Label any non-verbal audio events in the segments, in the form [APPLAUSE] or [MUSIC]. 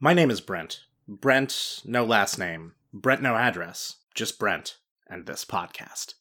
My name is Brent. Brent, no last name. Brent, no address. Just Brent and this podcast.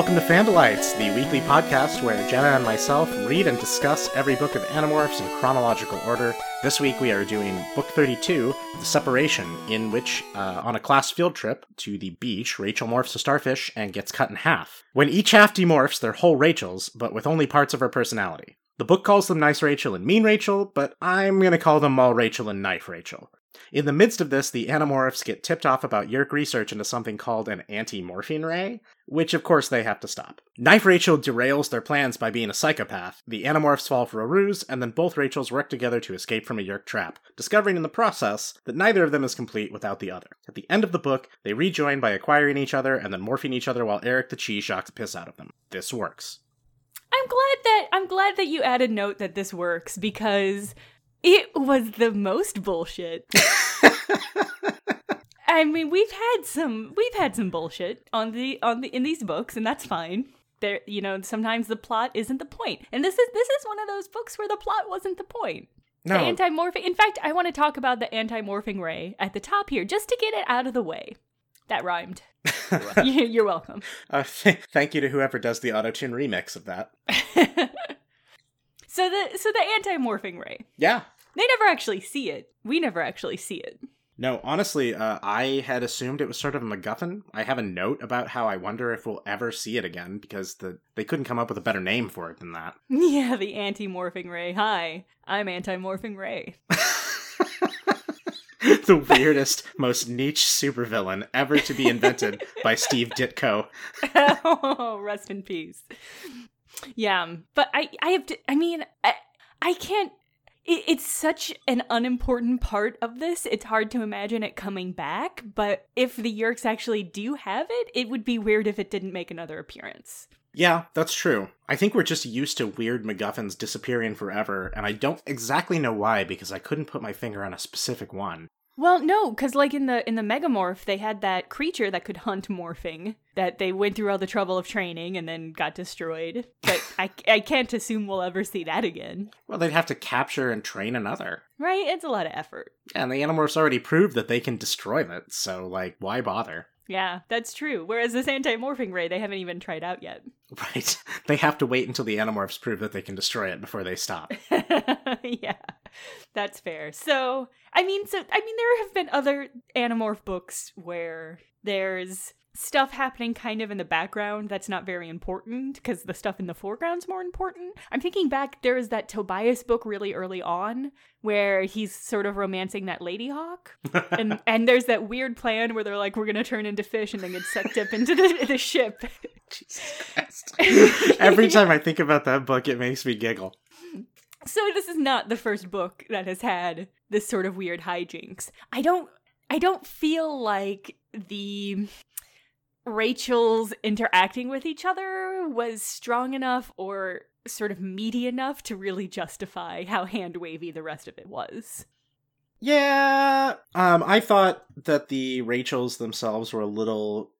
Welcome to Fandalites, the weekly podcast where Jenna and myself read and discuss every book of Animorphs in chronological order. This week we are doing Book 32, The Separation, in which, uh, on a class field trip to the beach, Rachel morphs a starfish and gets cut in half. When each half demorphs, they're whole Rachels, but with only parts of her personality. The book calls them Nice Rachel and Mean Rachel, but I'm gonna call them Mall Rachel and Knife Rachel. In the midst of this, the Animorphs get tipped off about Yeerk research into something called an anti-morphing ray, which of course they have to stop. Knife Rachel derails their plans by being a psychopath, the Animorphs fall for a ruse, and then both Rachels work together to escape from a Yeerk trap, discovering in the process that neither of them is complete without the other. At the end of the book, they rejoin by acquiring each other and then morphing each other while Erek the Cheese shocks the piss out of them. This works. I'm glad that I'm glad that you added note that this works because it was the most bullshit. [LAUGHS] I mean, we've had some we've had some bullshit on the on the in these books, and that's fine. There, you know, sometimes the plot isn't the point, and this is this is one of those books where the plot wasn't the point. No, The anti-morphing. In fact, I want to talk about the anti-morphing ray at the top here, just to get it out of the way. That rhymed. [LAUGHS] You- You're welcome. [LAUGHS] uh, th- thank you to whoever does the auto tune remix of that. [LAUGHS] so the so the anti-morphing ray. Yeah, They never actually see it. We never actually see it. No, honestly, uh, I had assumed it was sort of a MacGuffin. I have a note about how I wonder if we'll ever see it again because the they couldn't come up with a better name for it than that. Yeah, the anti-morphing ray. Hi, I'm anti-morphing ray. [LAUGHS] the weirdest, most niche supervillain ever to be invented by Steve Ditko. oh, [LAUGHS] rest in peace. Yeah, but I, I have to. I mean, I, I can't. It, it's such an unimportant part of this. It's hard to imagine it coming back. But if the Yeerks actually do have it, it would be weird if it didn't make another appearance. Yeah, that's true. I think we're just used to weird MacGuffins disappearing forever, and I don't exactly know why because I couldn't put my finger on a specific one. Well, no, because like in the in the Megamorph, they had that creature that could hunt morphing that they went through all the trouble of training and then got destroyed. But I [LAUGHS] I can't assume we'll ever see that again. Well, they'd have to capture and train another. Right? It's a lot of effort. And the Animorphs already proved that they can destroy it, so, like, why bother? Yeah, that's true. Whereas this anti-morphing ray, they haven't even tried out yet. [LAUGHS] Right. [LAUGHS] They have to wait until the Animorphs prove that they can destroy it before they stop. [LAUGHS] yeah, that's fair. So, I mean, so I mean, there have been other Animorph books where there's stuff happening kind of in the background that's not very important because the stuff in the foreground's more important. I'm thinking back, there is that Tobias book really early on where he's sort of romancing that lady hawk, [LAUGHS] and and there's that weird plan where they're like, we're gonna turn into fish and then get sucked up into the the ship. [LAUGHS] Jesus Christ. Every time I think about that book, it makes me giggle. So this is not the first book that has had this sort of weird hijinks. I don't I don't feel like the Rachel's interacting with each other was strong enough or sort of meaty enough to really justify how hand wavy the rest of it was. Yeah. Um, I thought that the Rachels themselves were a little,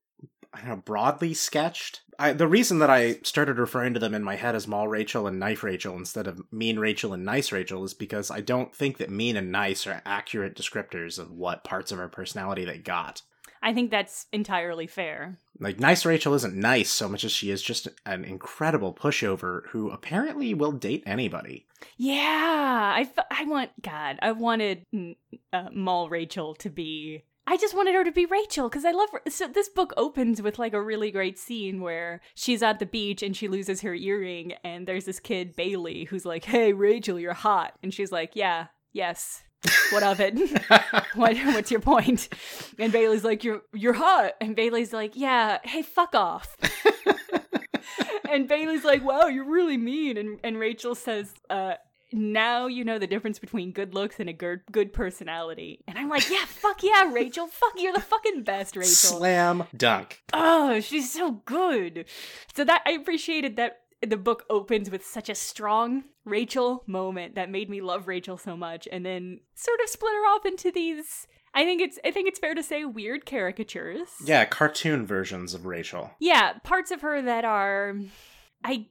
I don't know, broadly sketched. I, the reason that I started referring to them in my head as Mall Rachel and Knife Rachel instead of Mean Rachel and Nice Rachel is because I don't think that mean and nice are accurate descriptors of what parts of her personality they got. I think that's entirely fair. Like, Nice Rachel isn't nice so much as she is just an incredible pushover who apparently will date anybody. Yeah, I, f- I want God. I wanted uh, Mall Rachel to be. I just wanted her to be Rachel because I love her. So this book opens with like a really great scene where she's at the beach and she loses her earring, and there's this kid Bailey who's like, "Hey, Rachel, you're hot," and she's like, "Yeah, yes." What of it? [LAUGHS] what what's your point? And Bailey's like, You're you're hot. And Bailey's like, Yeah, hey, fuck off. [LAUGHS] and Bailey's like, Wow, you're really mean. And and Rachel says, uh, now you know the difference between good looks and a good good personality. And I'm like, yeah, fuck yeah, Rachel. Fuck, you're the fucking best, Rachel. Slam dunk. Oh, she's so good. So that I appreciated that the book opens with such a strong Rachel moment that made me love Rachel so much and then sort of split her off into these I think it's I think it's fair to say weird caricatures. Yeah, cartoon versions of Rachel. Yeah, parts of her that are I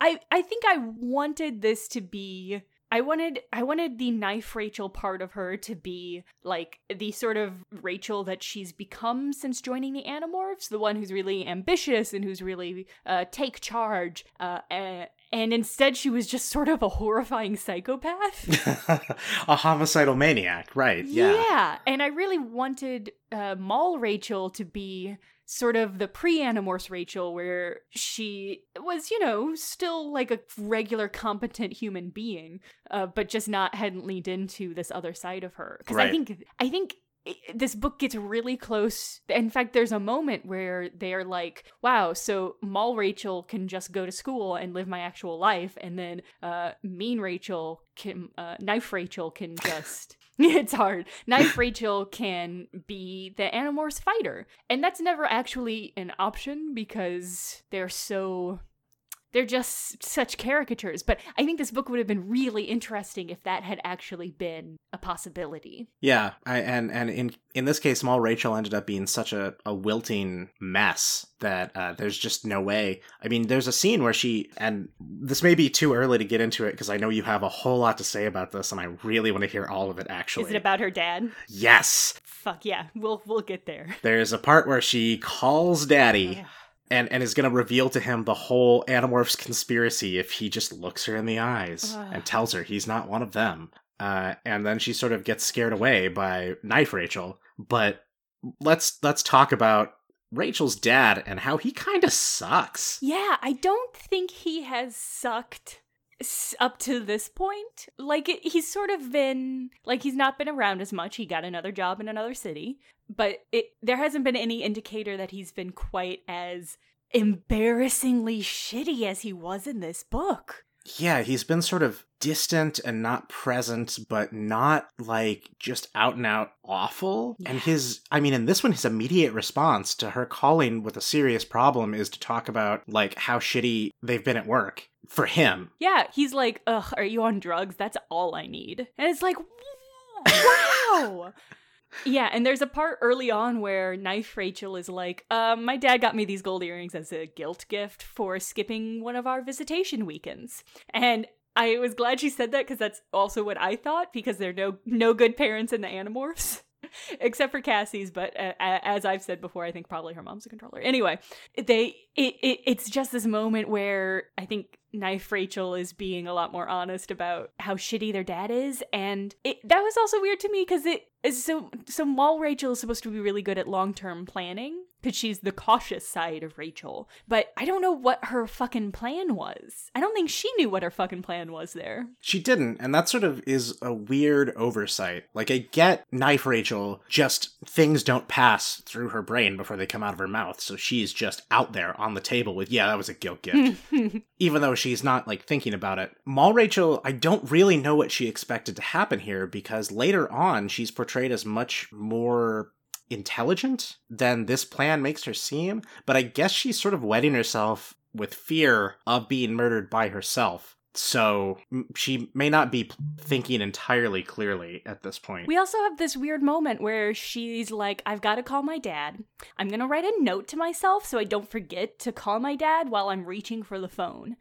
I I think I wanted this to be I wanted I wanted the knife Rachel part of her to be like the sort of Rachel that she's become since joining the Animorphs, the one who's really ambitious and who's really uh, take charge. Uh, and, and instead, she was just sort of a horrifying psychopath, [LAUGHS] a homicidal maniac, right? Yeah, yeah. And I really wanted uh, Mall Rachel to be sort of the pre Animorphs Rachel, where she was, you know, still like a regular, competent human being, uh, but just not hadn't leaned into this other side of her. Because Right. I think, I think. This book gets really close. In fact, there's a moment where they're like, "Wow, so Mall Rachel can just go to school and live my actual life, and then uh, Mean Rachel can, uh, Knife Rachel can [LAUGHS] just [LAUGHS] it's hard. Knife Rachel can be the Animorphs fighter. And that's never actually an option because they're so they're just such caricatures. But I think this book would have been really interesting if that had actually been a possibility. Yeah, I, and and in in this case, small Rachel ended up being such a, a wilting mess that uh, there's just no way. I mean, there's a scene where she and this may be too early to get into it because I know you have a whole lot to say about this, and I really want to hear all of it. Actually, Is it about her dad? yes, Fuck yeah, we'll we'll get there. there's a part where she calls Daddy. And, and is going to reveal to him the whole Animorphs conspiracy if he just looks her in the eyes Ugh. and tells her he's not one of them. Uh, and then she sort of gets scared away by Knife Rachel. But let's let's talk about Rachel's dad and how he kind of sucks. Yeah, I don't think he has sucked up to this point. Like it, he's sort of been like he's not been around as much. He got another job in another city, but it there hasn't been any indicator that he's been quite as embarrassingly shitty as he was in this book. Yeah, he's been sort of distant and not present, but not like just out and out awful. And his, I mean, in this one, his immediate response to her calling with a serious problem is to talk about like how shitty they've been at work for him. Yeah, he's like, "Ugh, are you on drugs? That's all I need." And it's like, [LAUGHS] wow. Yeah, and there's a part early on where Knife Rachel is like, um, my dad got me these gold earrings as a guilt gift for skipping one of our visitation weekends. And I was glad she said that because that's also what I thought, because there are no no good parents in the Animorphs. [LAUGHS] Except for Cassie's, but uh, as I've said before, I think probably her mom's a controller. Anyway, they it, it it's just this moment where I think Knife Rachel is being a lot more honest about how shitty their dad is, and it that was also weird to me because it is so so while Rachel is supposed to be really good at long term planning because she's the cautious side of Rachel, but I don't know what her fucking plan was. I don't think she knew what her fucking plan was there. She didn't, and that sort of is a weird oversight. Like, I get Knife Rachel, just things don't pass through her brain before they come out of her mouth, so she's just out there on the table with, yeah, that was a guilt gift. [LAUGHS] even though she's not like thinking about it. Mall Rachel, I don't really know what she expected to happen here because later on she's portrayed as much more intelligent than this plan makes her seem, but I guess she's sort of wedding herself with fear of being murdered by herself. So she may not be thinking entirely clearly at this point. We also have this weird moment where she's like, I've got to call my dad. I'm going to write a note to myself so I don't forget to call my dad while I'm reaching for the phone.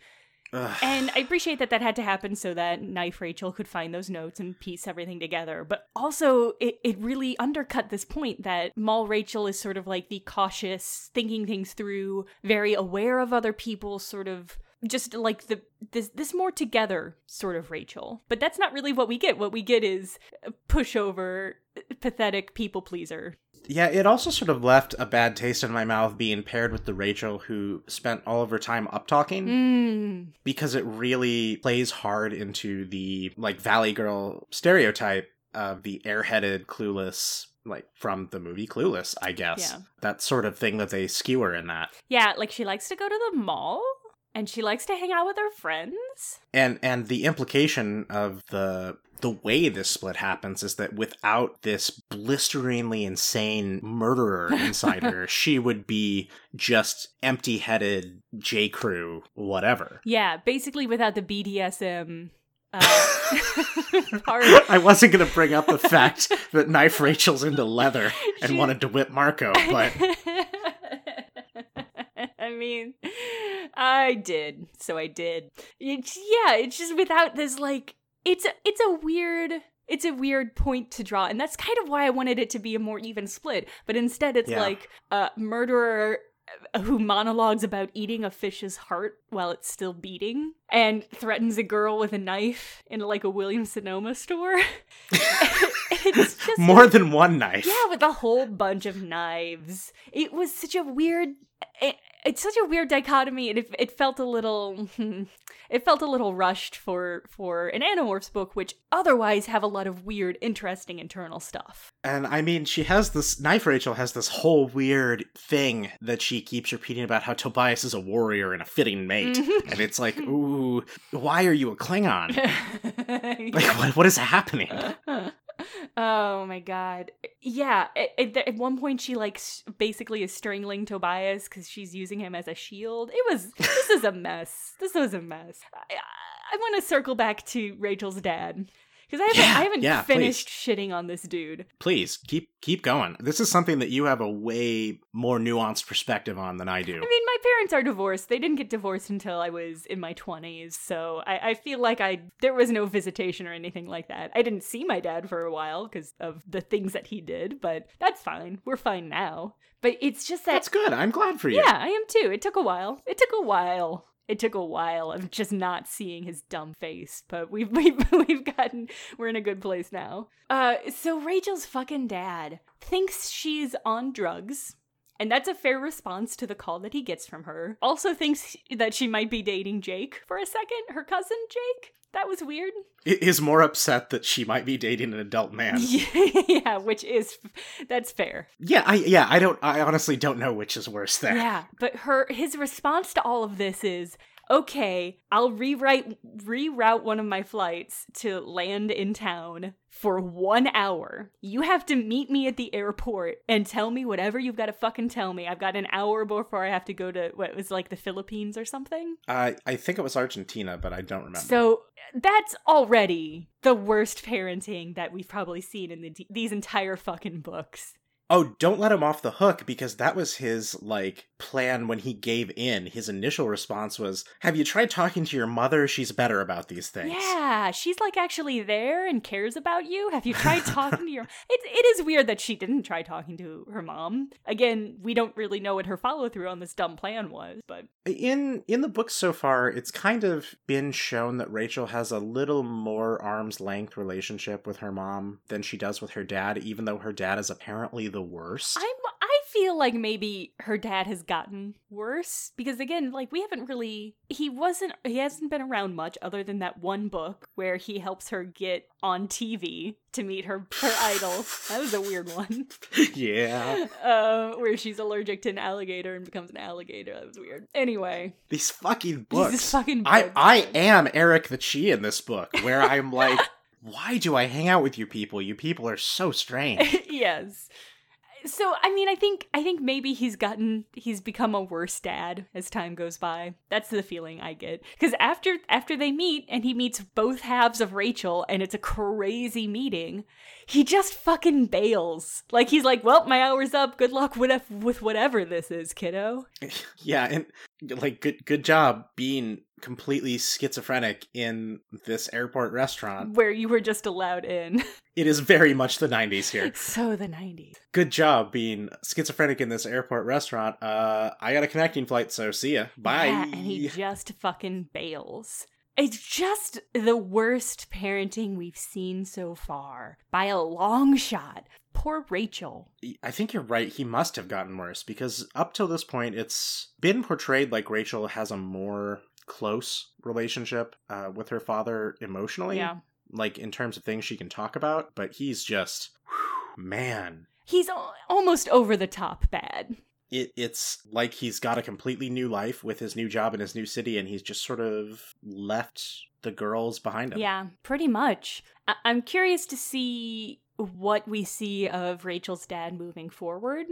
And I appreciate that that had to happen so that Knife Rachel could find those notes and piece everything together. But also, it, it really undercut this point that Mall Rachel is sort of like the cautious, thinking things through, very aware of other people, sort of just like the this this more together sort of Rachel. But that's not really what we get. What we get is a pushover, pathetic people pleaser. Yeah, it also sort of left a bad taste in my mouth being paired with the Rachel who spent all of her time up talking. Mm. because it really plays hard into the like valley girl stereotype of the airheaded clueless like from the movie clueless i guess Yeah. that sort of thing that they skewer in that Yeah, like she likes to go to the mall and she likes to hang out with her friends. and and the implication of the the way this split happens is that without this blisteringly insane murderer [LAUGHS] inside her, she would be just empty headed J. Crew, whatever. Yeah, basically without the BDSM uh, [LAUGHS] part. I wasn't going to bring up the fact that Knife Rachel's into leather and She- wanted to whip Marco, but [LAUGHS] I mean, I did, so I did. It's yeah, it's just without this like it's a, it's a weird it's a weird point to draw, and that's kind of why I wanted it to be a more even split. But instead, it's Yeah. like a murderer who monologues about eating a fish's heart while it's still beating, and threatens a girl with a knife in like a Williams Sonoma store. [LAUGHS] it's just [LAUGHS] more than one knife. yeah, with a whole bunch of knives. It was such a weird. Eh, It, it's such a weird dichotomy, and it, it felt a little. [LAUGHS] It felt a little rushed for for an Animorphs book, which otherwise have a lot of weird, interesting internal stuff. And I mean, she has this knife. Rachel has this whole weird thing that she keeps repeating about how Tobias is a warrior and a fitting mate, [LAUGHS] and it's like, ooh, why are you a Klingon? [LAUGHS] Like, what, what is happening? Oh my god. Yeah at, at, one point she like basically is strangling tobias because she's using him as a shield. It was this is a mess. This was a mess. I, I want to circle back to rachel's dad because i haven't, Yeah, I haven't yeah, finished shitting on this dude Please keep keep going. This is something that you have a way more nuanced perspective on than I do. I mean, my parents are divorced. They didn't get divorced until I was in my 20s, so I, I feel like I there was no visitation or anything like that. I didn't see my dad for a while because of the things that he did, but that's fine. We're fine now. But it's just that That's good. I'm glad for you. yeah, I am too. It took a while. It took a while. It took a while of just not seeing his dumb face, but we've [LAUGHS] we've we've gotten we're in a good place now. Uh so Rachel's fucking dad thinks she's on drugs. And that's a fair response to the call that he gets from her. Also thinks that she might be dating Jake for a second, her cousin Jake. That was weird. I- Is more upset that she might be dating an adult man. [LAUGHS] yeah, which is that's fair. Yeah, I yeah, I don't I honestly don't know which is worse there. Yeah, but her his response to all of this is okay, I'll rewrite reroute one of my flights to land in town for 1 hour. You have to meet me at the airport and tell me whatever you've got to fucking tell me. I've got an hour before I have to go to what was like the Philippines or something. I I think it was Argentina, but I don't remember. So that's already the worst parenting that we've probably seen in the, these entire fucking books. Oh, don't let him off the hook because that was his like plan when he gave in. His initial response was, "Have you tried talking to your mother? She's better about these things." Yeah, she's like actually there and cares about you. Have you tried talking to your? [LAUGHS] It it is weird that she didn't try talking to her mom. Again, we don't really know what her follow through on this dumb plan was, but In in the book so far, it's kind of been shown that Rachel has a little more arm's length relationship with her mom than she does with her dad, even though her dad is apparently the worst. I I feel like maybe her dad has gotten worse because again, like we haven't really he wasn't he hasn't been around much other than that one book where he helps her get on TV to meet her her idol. [LAUGHS] That was a weird one. yeah. [LAUGHS] Uh, where she's allergic to an alligator and becomes an alligator. That was weird. Anyway, These fucking These books. fucking I. I am Erek the Chee in this book, where I'm like, [LAUGHS] why do I hang out with you people? You people are so strange. yes. So I mean, I think I think maybe he's gotten he's become a worse dad as time goes by. That's the feeling I get. Because after after they meet and he meets both halves of Rachel and it's a crazy meeting, he just fucking bails. Like he's like, "Well, my hour's up. Good luck with with whatever this is, kiddo." [LAUGHS] yeah, and like good good job being completely schizophrenic in this airport restaurant. Where you were just allowed in. [LAUGHS] It is very much the 90s here. It's [LAUGHS] so the '90s. Good job being schizophrenic in this airport restaurant. Uh I got a connecting flight, so see ya. Bye. Yeah, and he just fucking bails. It's just the worst parenting we've seen so far by a long shot. Poor Rachel. I think you're right. He must have gotten worse because up till this point, it's been portrayed like Rachel has a more close relationship uh, with her father emotionally. Yeah. Like in terms of things she can talk about, but he's just, whew, man. He's almost over the top bad. It it's like he's got a completely new life with his new job in his new city, and he's just sort of left the girls behind him. Yeah, pretty much. I- I'm curious to see what we see of Rachel's dad moving forward.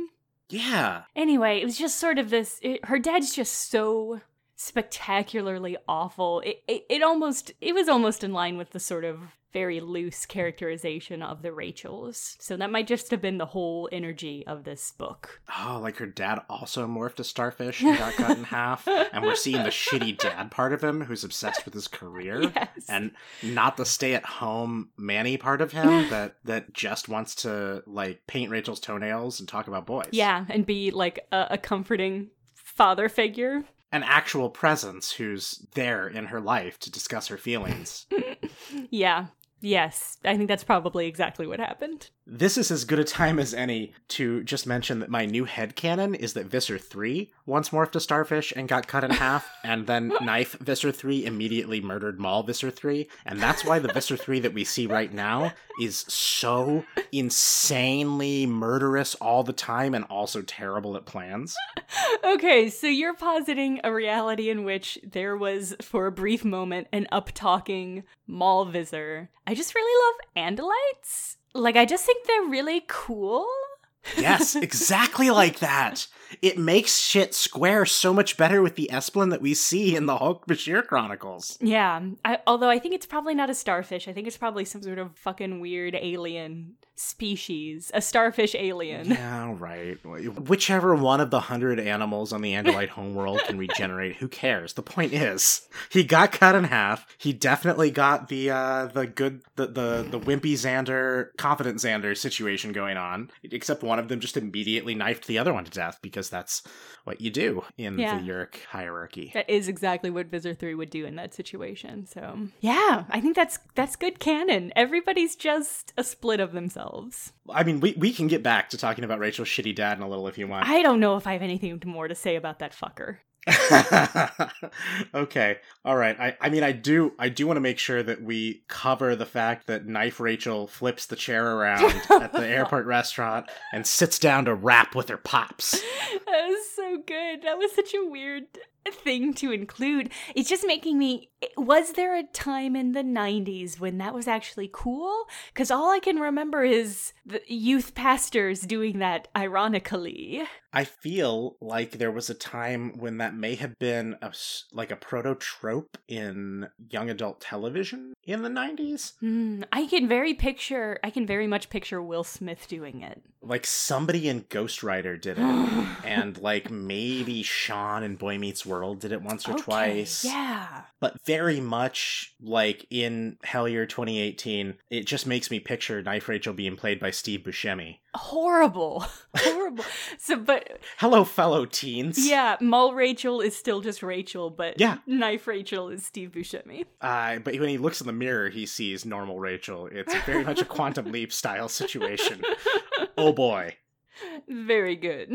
Yeah. Anyway, it was just sort of this. It, her dad's just so spectacularly awful. It, it it almost it was almost in line with the sort of very loose characterization of the Rachels. So that might just have been the whole energy of this book. Oh, like her dad also morphed a starfish and got cut in half, and we're seeing the shitty dad part of him who's obsessed with his career. [LAUGHS] Yes. and not the stay-at-home Manny part of him [SIGHS] that that just wants to like paint Rachel's toenails and talk about boys. yeah, and be like a, a comforting father figure. an actual presence who's there in her life to discuss her feelings. [LAUGHS] Yeah. Yes, I think that's probably exactly what happened. This is as good a time as any to just mention that my new head headcanon is that Visser 3 once morphed to starfish and got cut in half, [LAUGHS] and then Knife Visser 3 immediately murdered Mall Visser 3, and that's why the Visser 3 that we see right now is so insanely murderous all the time and also terrible at plans. Okay, so you're positing a reality in which there was, for a brief moment, an up talking Mall Visser. I just really love Andalites. Like, I just think they're really cool. Yes, [LAUGHS] exactly like that. It makes shit square so much better with the Esplin that we see in the Hork-Bajir Chronicles. Yeah, I, although I think it's probably not a starfish. I think it's probably some sort of fucking weird alien species. A starfish alien. Yeah, right. Whichever one of the hundred animals on the Andalite homeworld can regenerate, who cares? The point is, he got cut in half. He definitely got the uh the good the the the wimpy Xander, confident Xander situation going on. Except one of them just immediately knifed the other one to death because that's what you do in Yeah. the Yeerk hierarchy. That is exactly what Visser 3 would do in that situation. So, yeah, I think that's that's good canon. Everybody's just a split of themselves. I mean, we we can get back to talking about Rachel's shitty dad in a little if you want. I don't know if I have anything more to say about that fucker. [LAUGHS] okay. All right. I, I mean I do I do want to make sure that we cover the fact that Knife Rachel flips the chair around [LAUGHS] at the airport restaurant and sits down to rap with her pops. [LAUGHS] That was so good. That was such a weird thing to include. It's just making me. Was there a time in the 90s when that was actually cool? Because all I can remember is the youth pastors doing that ironically. I feel like there was a time when that may have been a like a proto trope in young adult television in the 90s. Hmm, I can very picture. I can very much picture Will Smith doing it. Like somebody in Ghostwriter did it. [GASPS] and like maybe Shawn in Boy Meets World did it once or Okay, twice. Yeah. but very much like in Hellier 2018, it just makes me picture Knife Rachel being played by Steve Buscemi. Horrible. [LAUGHS] Horrible. so, but Hello, fellow teens. yeah, Mall Rachel is still just Rachel, but Yeah. Knife Rachel is Steve Buscemi. Uh, but when he looks in the mirror, he sees normal Rachel. It's very much a quantum [LAUGHS] leap style situation. [LAUGHS] Oh boy. Very good.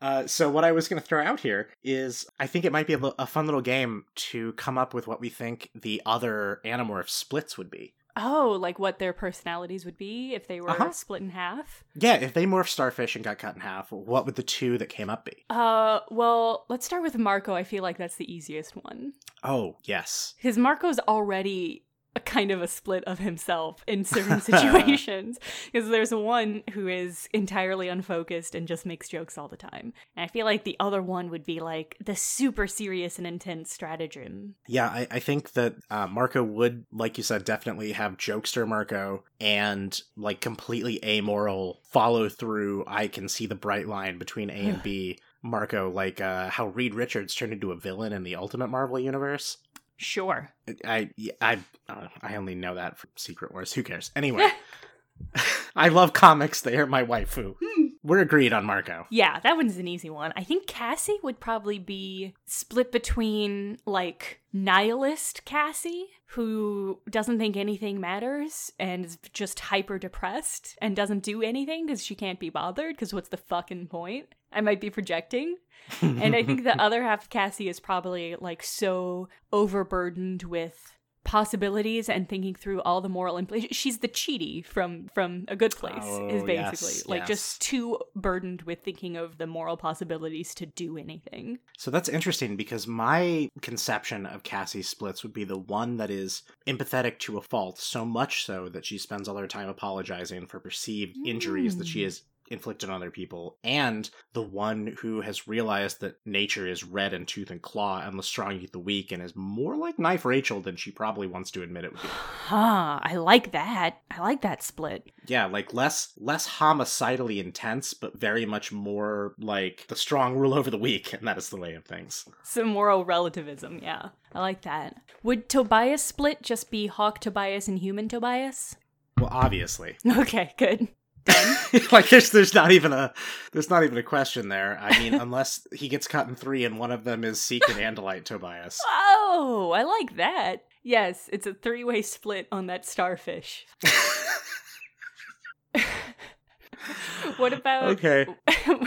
Uh, so what I was going to throw out here is I think it might be a, fun little game to come up with what we think the other Animorph splits would be. Oh, like what their personalities would be if they were Uh-huh. split in half? Yeah, if they morphed starfish and got cut in half, what would the two that came up be? Uh, well, let's start with Marco. I feel like that's the easiest one. Oh, yes. Because Marco's already a kind of a split of himself in certain [LAUGHS] situations. Because there's one who is entirely unfocused and just makes jokes all the time. And I feel like the other one would be like the super serious and intense stratagem. Yeah, I, I think that uh, Marco would, like you said, definitely have jokester Marco and like completely amoral follow through. I can see the bright line between A and B. [SIGHS] Marco, like uh, how Reed Richards turned into a villain in the Ultimate Marvel universe. Sure. I I I, I only know that from Secret Wars. Who cares? Anyway, [LAUGHS] [LAUGHS] I love comics. They are my waifu. Hmm. We're agreed on Marco. Yeah, that one's an easy one. I think Cassie would probably be split between like nihilist Cassie, who doesn't think anything matters and is just hyper depressed and doesn't do anything because she can't be bothered. Because what's the fucking point? I might be projecting. and I think the [LAUGHS] other half of Cassie is probably like so overburdened with possibilities and thinking through all the moral implications. She's the Chidi from from A Good Place, is Oh, basically yes, like yes. just too burdened with thinking of the moral possibilities to do anything. So that's interesting because my conception of Cassie Splits would be the one that is empathetic to a fault, so much so that she spends all her time apologizing for perceived injuries that she Mm. Inflicted on other people, and the one who has realized that nature is red in tooth and claw and the strong eat the weak and is more like Knife Rachel than she probably wants to admit it would be. Huh, I like that. I like that split. Yeah, like less less homicidally intense, but very much more like the strong rule over the weak, and that is the way of things. Some moral relativism, yeah. I like that. Would Tobias split just be Hawk Tobias and Human Tobias? Well, obviously. [LAUGHS] Okay, good. [LAUGHS] like there's there's not even a there's not even a question there. I mean, [LAUGHS] unless he gets cut in three and one of them is Seek and Andalite Tobias. [LAUGHS] Oh, I like that. Yes, it's a three way split on that starfish. what about okay.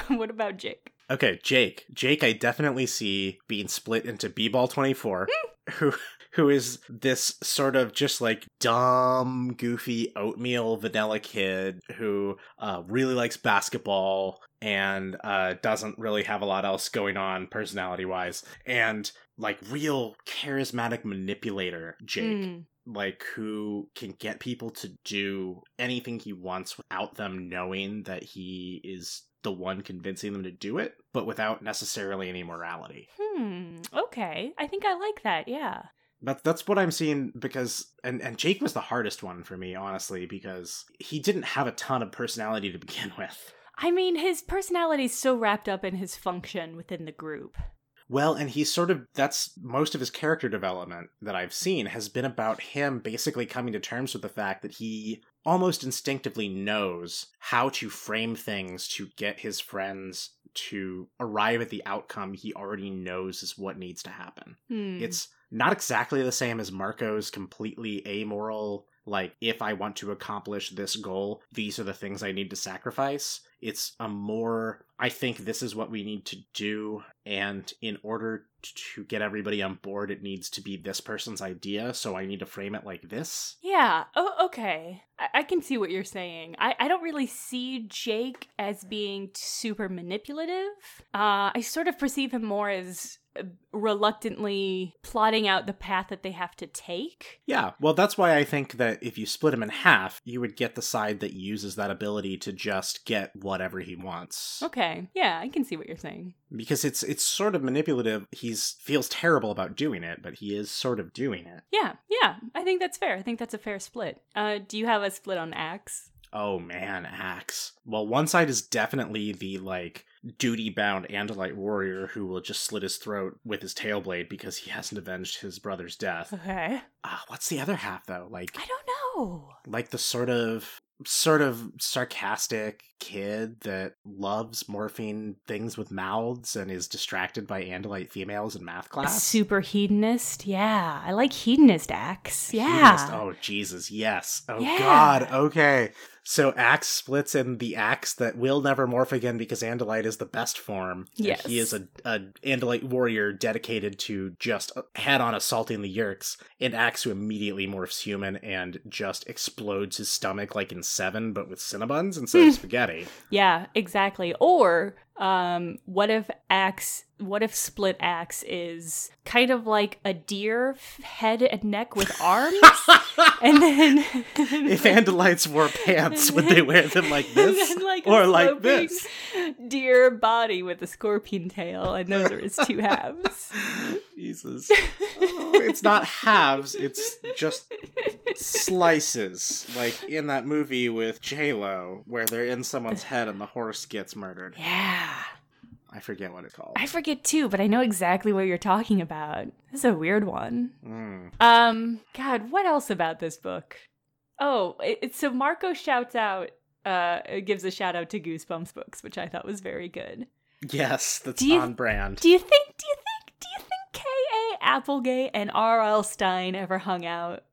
what about Jake? Okay, Jake. Jake I definitely see being split into B-Ball 24 hmm. who who is this sort of just like dumb, goofy oatmeal vanilla kid who uh, really likes basketball and uh, doesn't really have a lot else going on personality wise, and like real charismatic manipulator Jake. Mm, like who can get people to do anything he wants without them knowing that he is the one convincing them to do it, but without necessarily any morality. Hmm. Okay. I think I like that. Yeah. But that's what I'm seeing because and and Jake was the hardest one for me honestly because he didn't have a ton of personality to begin [LAUGHS] with. I mean, his personality's so wrapped up in his function within the group. Well, and he's sort of that's most of his character development that I've seen has been about him basically coming to terms with the fact that he almost instinctively knows how to frame things to get his friends to arrive at the outcome he already knows is what needs to happen. Hmm. It's not exactly the same as Marco's completely amoral, like, if I want to accomplish this goal, these are the things I need to sacrifice. It's a more, I think this is what we need to do, and in order to get everybody on board, it needs to be this person's idea, so I need to frame it like this. Yeah. Oh, okay. I-, I can see what you're saying. I-, I don't really see Jake as being super manipulative. Uh, I sort of perceive him more as reluctantly plotting out the path that they have to take. Yeah, well, that's why I think that if you split him in half, you would get the side that uses that ability to just get whatever he wants. Okay. Yeah, I can see what you're saying. because it's it's sort of manipulative. He's feels terrible about doing it, but he is sort of doing it. Yeah, yeah. I think that's fair. I think that's a fair split. Uh, do you have a split on Ax? Oh man, Ax. Well, one side is definitely the like duty bound Andalite warrior who will just slit his throat with his tail blade because he hasn't avenged his brother's death. Okay. Uh, what's the other half though? Like I don't know. like the sort of sort of sarcastic kid that loves morphing things with mouths and is distracted by Andalite females in math A class. super hedonist. Yeah, I like hedonist Ax. Yeah. Hedonist. Oh Jesus, yes. Oh Yeah. God. Okay. So Ax splits in the Ax that will never morph again because Andalite is the best form. Yes. he is a, a Andalite warrior dedicated to just head on assaulting the Yeerks. And Ax who immediately morphs human and just explodes his stomach like in Seven, but with Cinnabons instead of hmm. spaghetti. Yeah, exactly. Or um what if axe what if split axe is kind of like a deer head and neck with arms [LAUGHS] and then if Andalites wore pants, would they wear them like this then, like, or like this? deer body with a scorpion tail and those are its two halves [LAUGHS] Jesus. Oh, it's not halves, it's just slices. Like in that movie with J Lo, where they're in someone's head and the horse gets murdered. yeah I forget what it's called. i forget too but i know exactly what you're talking about this is a weird one Mm. Um, God, what else about this book? Oh, it, it's so Marco shouts out, uh, gives a shout out to Goosebumps books, which I thought was very good. Yes, that's you- on brand. Do you think? Do you think? Do you think K. A. Applegate and R. L. Stine ever hung out?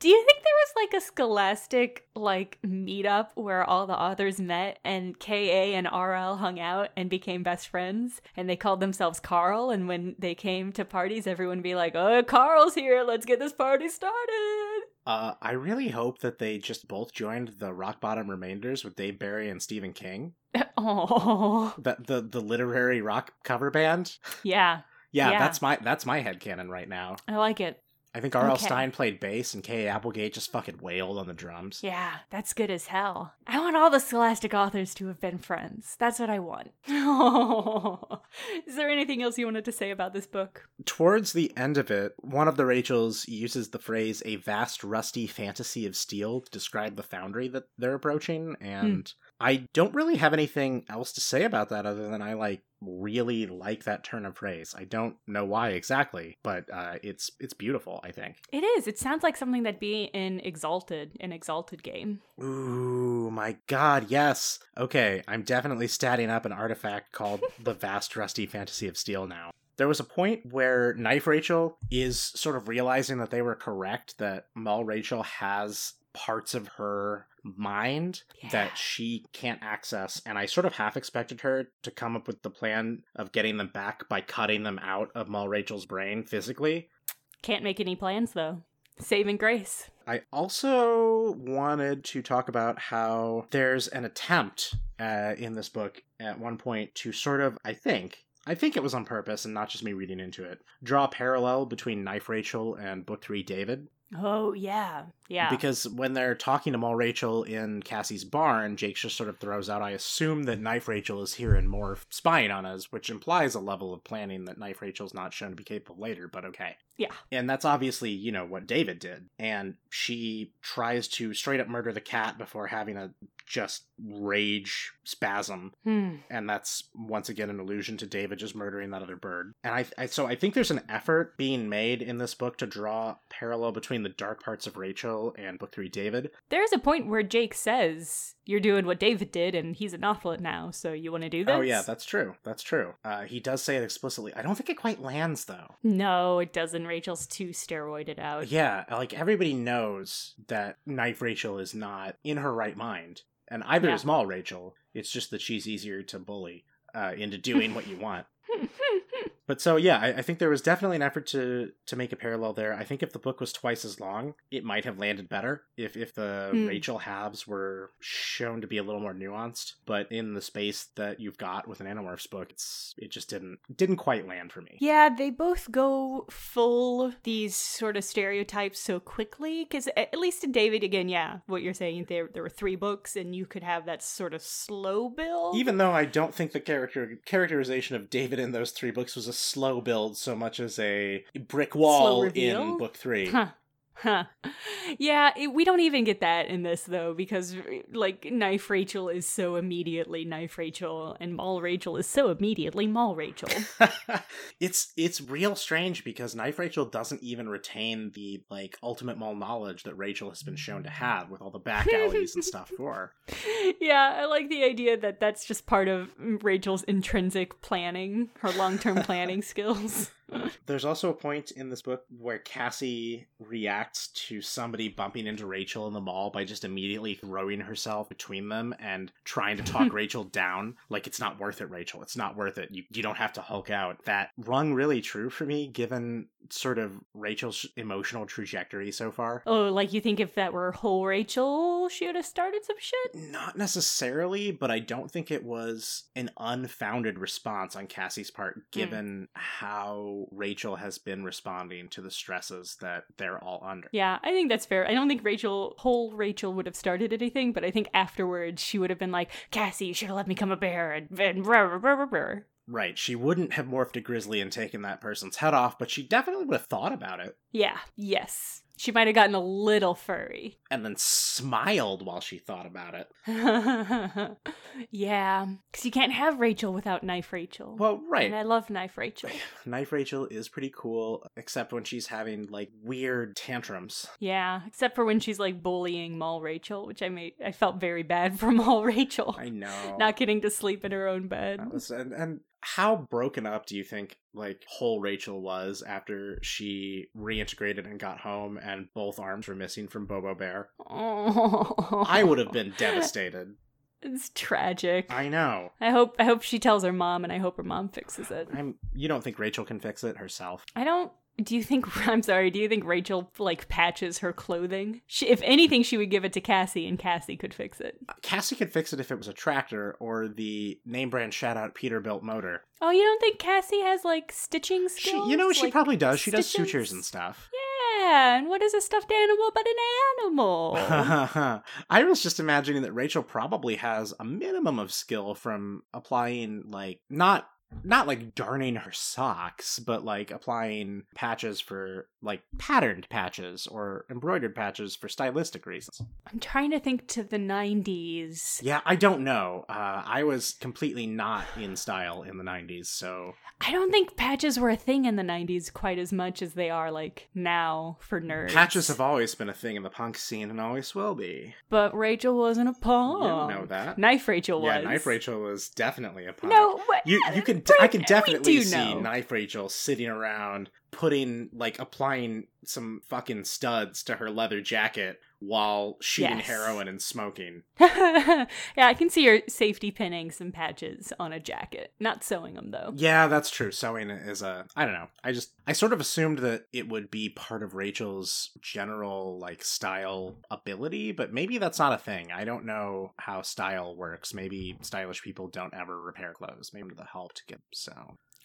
Do you think there was like a scholastic like meetup where all the authors met and KA and RL hung out and became best friends and they called themselves Carl and when they came to parties everyone would be like, "Oh, Carl's here. Let's get this party started." Uh, I really hope that they just both joined the Rock Bottom Remainders with Dave Barry and Stephen King. [LAUGHS] Oh. The the the literary rock cover band. Yeah. [LAUGHS] Yeah, Yeah. that's my that's my headcanon right now. I like it. I think R.L. Okay. Stine played bass and K. Applegate just fucking wailed on the drums. Yeah, that's good as hell. I want all the Scholastic authors to have been friends. That's what I want. [LAUGHS] Is there anything else you wanted to say about this book? Towards the end of it, one of the Rachels uses the phrase a vast rusty fantasy of steel to describe the foundry that they're approaching, hmm. and I don't really have anything else to say about that other than I like really like that turn of phrase. I don't know why exactly, but uh, it's it's beautiful, I think. It is. It sounds like something that'd be in Exalted, an Exalted game. Ooh, my god, yes. Okay, I'm definitely statting up an artifact called [LAUGHS] the Vast Rusty Fantasy of Steel now. There was a point where Knife Rachel is sort of realizing that they were correct, that Mall Rachel has parts of her mind Yeah. that she can't access, and I sort of half expected her to come up with the plan of getting them back by cutting them out of Mall Rachel's brain physically. Can't make any plans, though. Saving grace. I also wanted to talk about how there's an attempt uh, in this book at one point to sort of, I think, I think it was on purpose and not just me reading into it, draw a parallel between Knife Rachel and Book 3 David. Oh, yeah. Yeah. Because when they're talking to Mall Rachel in Cassie's barn, Jake just sort of throws out, I assume that Knife Rachel is here and more spying on us, which implies a level of planning that Knife Rachel's not shown to be capable of later, but okay. Yeah. And that's obviously, you know, what David did. And she tries to straight up murder the cat before having a just rage spasm. Hmm. And that's once again an allusion to David just murdering that other bird. And I, I so I think there's an effort being made in this book to draw parallel between the dark parts of Rachel and book three David. There's a point where Jake says, You're doing what David did, and he's an athlete now, so you want to do this? Oh yeah, that's true. That's true. Uh, he does say it explicitly. I don't think it quite lands though. No, it doesn't. Rachel's too steroided out. Yeah, like everybody knows that Knife Rachel is not in her right mind, and either Yeah. is Mall Rachel. It's just that she's easier to bully uh, into doing what you want. [LAUGHS] But so yeah, I, I think there was definitely an effort to to make a parallel there. I think if the book was twice as long, it might have landed better. If if the Hmm. Rachel halves were shown to be a little more nuanced, but in the space that you've got with an Animorphs book, it's it just didn't didn't quite land for me. Yeah, they both go full these sort of stereotypes so quickly. Because at least in David, again, yeah, what you're saying, there there were three books, and you could have that sort of slow build. Even though I don't think the character characterization of David in those three books was a slow build so much as a brick wall in book three. Huh. Huh. Yeah, it, we don't even get that in this though, because like Knife Rachel is so immediately Knife Rachel, and Mall Rachel is so immediately Mall Rachel. [LAUGHS] it's it's real strange because Knife Rachel doesn't even retain the like ultimate mall knowledge that Rachel has been shown to have with all the back alleys and stuff for her. [LAUGHS] yeah, I like the idea that that's just part of Rachel's intrinsic planning, her long term [LAUGHS] planning skills. There's also a point in this book where Cassie reacts to somebody bumping into Rachel in the mall by just immediately throwing herself between them and trying to talk [LAUGHS] Rachel down. Like, it's not worth it, Rachel. It's not worth it. You, you don't have to Hulk out. That rung really true for me, given sort of Rachel's emotional trajectory so far. oh, like you think if that were whole Rachel, she would have started some shit? Not necessarily, but I don't think it was an unfounded response on Cassie's part, hmm. given how Rachel has been responding to the stresses that they're all under. Yeah, I think that's fair. I don't think Rachel, whole Rachel, would have started anything, but I think afterwards she would have been like, Cassie, you should have let me come a bear, and, and rah, rah, rah, rah, rah. Right, she wouldn't have morphed a grizzly and taken that person's head off, but she definitely would have thought about it. Yeah, yes. She might have gotten a little furry. [LAUGHS] and then smiled while she thought about it. yeah, because you can't have Rachel without Knife Rachel. Well, right. And I love Knife Rachel. [SIGHS] Knife Rachel is pretty cool, except when she's having like weird tantrums. Yeah, except for when she's like bullying Mall Rachel, which I made I felt very bad for [LAUGHS] Mall Rachel. I know. Not getting to sleep in her own bed. Was- and, and how broken up do you think like whole Rachel was after she reintegrated and got home and both arms were missing from Bobo Bear? Oh, [LAUGHS] I would have been devastated. It's tragic. I know. I hope I hope she tells her mom, and I hope her mom fixes it. I'm. You don't think Rachel can fix it herself? I don't. Do you think? [LAUGHS] I'm sorry. Do you think Rachel like patches her clothing? She, if anything, she would give it to Cassie, and Cassie could fix it. Cassie could fix it if it was a tractor or the name brand shout out Peterbilt motor. Oh, you don't think Cassie has like stitching She, skills? you know, she Like, probably does. She does sutures and stuff. Yeah, and what is a stuffed animal but an animal? [LAUGHS] I was just imagining that Rachel probably has a minimum of skill from applying like not not like darning her socks, but like applying patches for like patterned patches or embroidered patches for stylistic reasons. I'm trying to think to the 90s. Yeah, I don't know. Uh, I was completely not in style in the 90s, so I don't think patches were a thing in the 90s quite as much as they are like now for nerds. patches have always been a thing in the punk scene and always will be. But Rachel wasn't a punk. You know that. Knife Rachel was. Yeah, Knife Rachel was definitely a punk. No, what? You you can I can definitely see know. Knife Rachel sitting around putting like applying some fucking studs to her leather jacket while shooting Yes. heroin and smoking. [LAUGHS] yeah, I can see her safety pinning some patches on a jacket. Not sewing them though. Yeah, that's true. Sewing is a I don't know. I just I sort of assumed that it would be part of Rachel's general like style ability, but maybe that's not a thing. I don't know how style works. Maybe stylish people don't ever repair clothes. Maybe the help to get so.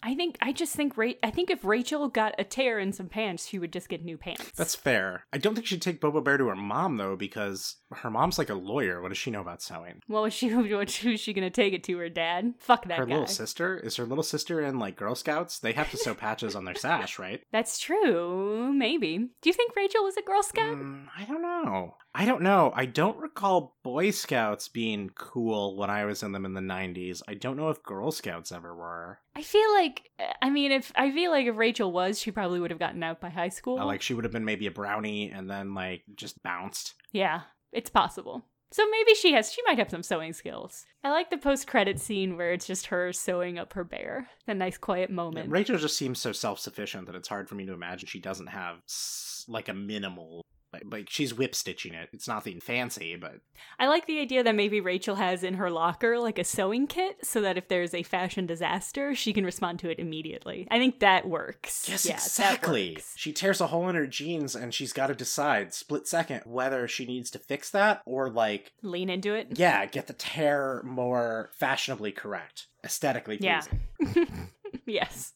I think I just think Ra- I think if Rachel got a tear in some pants, she would just get new pants. That's fair. I don't think she'd take Bobo Bear to her mom though, because her mom's like a lawyer. What does she know about sewing? Well, was she [LAUGHS] what, who's she gonna take it to? Her dad? Fuck that her guy. little sister is her little sister in like Girl Scouts. They have to sew patches on their sash, right? [LAUGHS] That's true. Maybe. Do you think Rachel was a Girl Scout? Mm, I don't know. I don't know. I don't recall Boy Scouts being cool when I was in them in the '90s. I don't know if Girl Scouts ever were. I feel like I mean, if I feel like if Rachel was, she probably would have gotten out by high school. Uh, like she would have been maybe a brownie and then like just bounced. yeah, it's possible. So maybe she has. She might have some sewing skills. I like the post-credit scene where it's just her sewing up her bear. The nice quiet moment. Rachel just seems so self-sufficient that it's hard for me to imagine she doesn't have s- like a minimal. Like, she's whip stitching it. It's nothing fancy, but I like the idea that maybe Rachel has in her locker like a sewing kit so that if there's a fashion disaster, she can respond to it immediately. I think that works. Yes, Yeah, exactly. works. She tears a hole in her jeans and she's got to decide split second whether she needs to fix that or like Lean into it. yeah, get the tear more fashionably correct, aesthetically Yeah. pleasing. [LAUGHS] yes.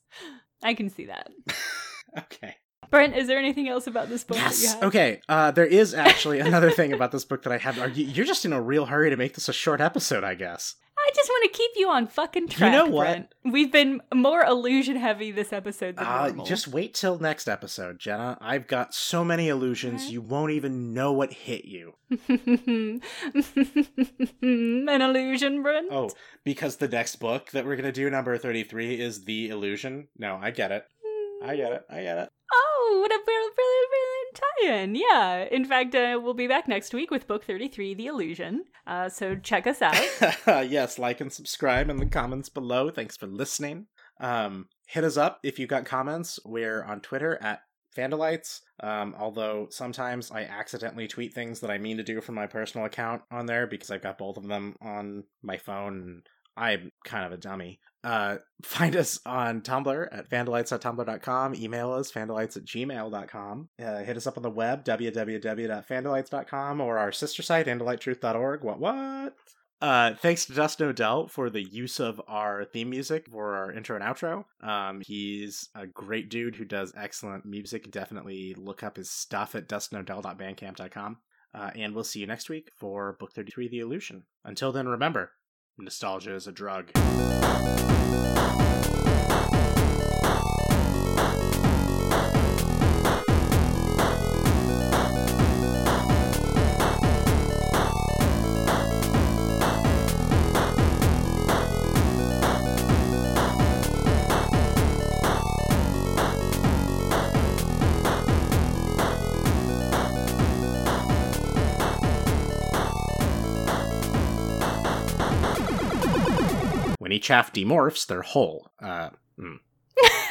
I can see that. [LAUGHS] okay. Brent, is there anything else about this book that you Yes. have? Okay. Uh, there is actually [LAUGHS] another thing about this book that I have. Are you, you're just in a real hurry to make this a short episode, I guess. I just want to keep you on fucking track. You know what? Brent. We've been more illusion heavy this episode than Uh, normal. just wait till next episode, Jenna. I've got so many illusions you won't even know what hit you. [LAUGHS] an illusion, Brent. Oh, because the next book that we're gonna do, number thirty-three, is the illusion. No, I get it. I get it. I get it. Oh, what a brilliant, brilliant, tie-in! Yeah. In fact, uh, we'll be back next week with book thirty-three, The Illusion. Uh, so check us out. [LAUGHS] yes, like and subscribe in the comments below. Thanks for listening. Um, hit us up if you've got comments. We're on Twitter at Vandalites. Um, although sometimes I accidentally tweet things that I mean to do from my personal account on there because I've got both of them on my phone I'm kind of a dummy. Uh, [LAUGHS] find us on Tumblr at vandalites.tumblr.com. Email us, vandalites at gmail.com. Uh, hit us up on the web, www.vandalites.com, or our sister site, andalitetruth.org. What, what? Uh, thanks to Dustin Odell for the use of our theme music for our intro and outro. Um, he's a great dude who does excellent music. Definitely look up his stuff at dustinodell.bandcamp.com. Uh, and we'll see you next week for Book 33 The Illusion. Until then, remember nostalgia is a drug. Each demorphs, they're whole. Uh, mm. [LAUGHS]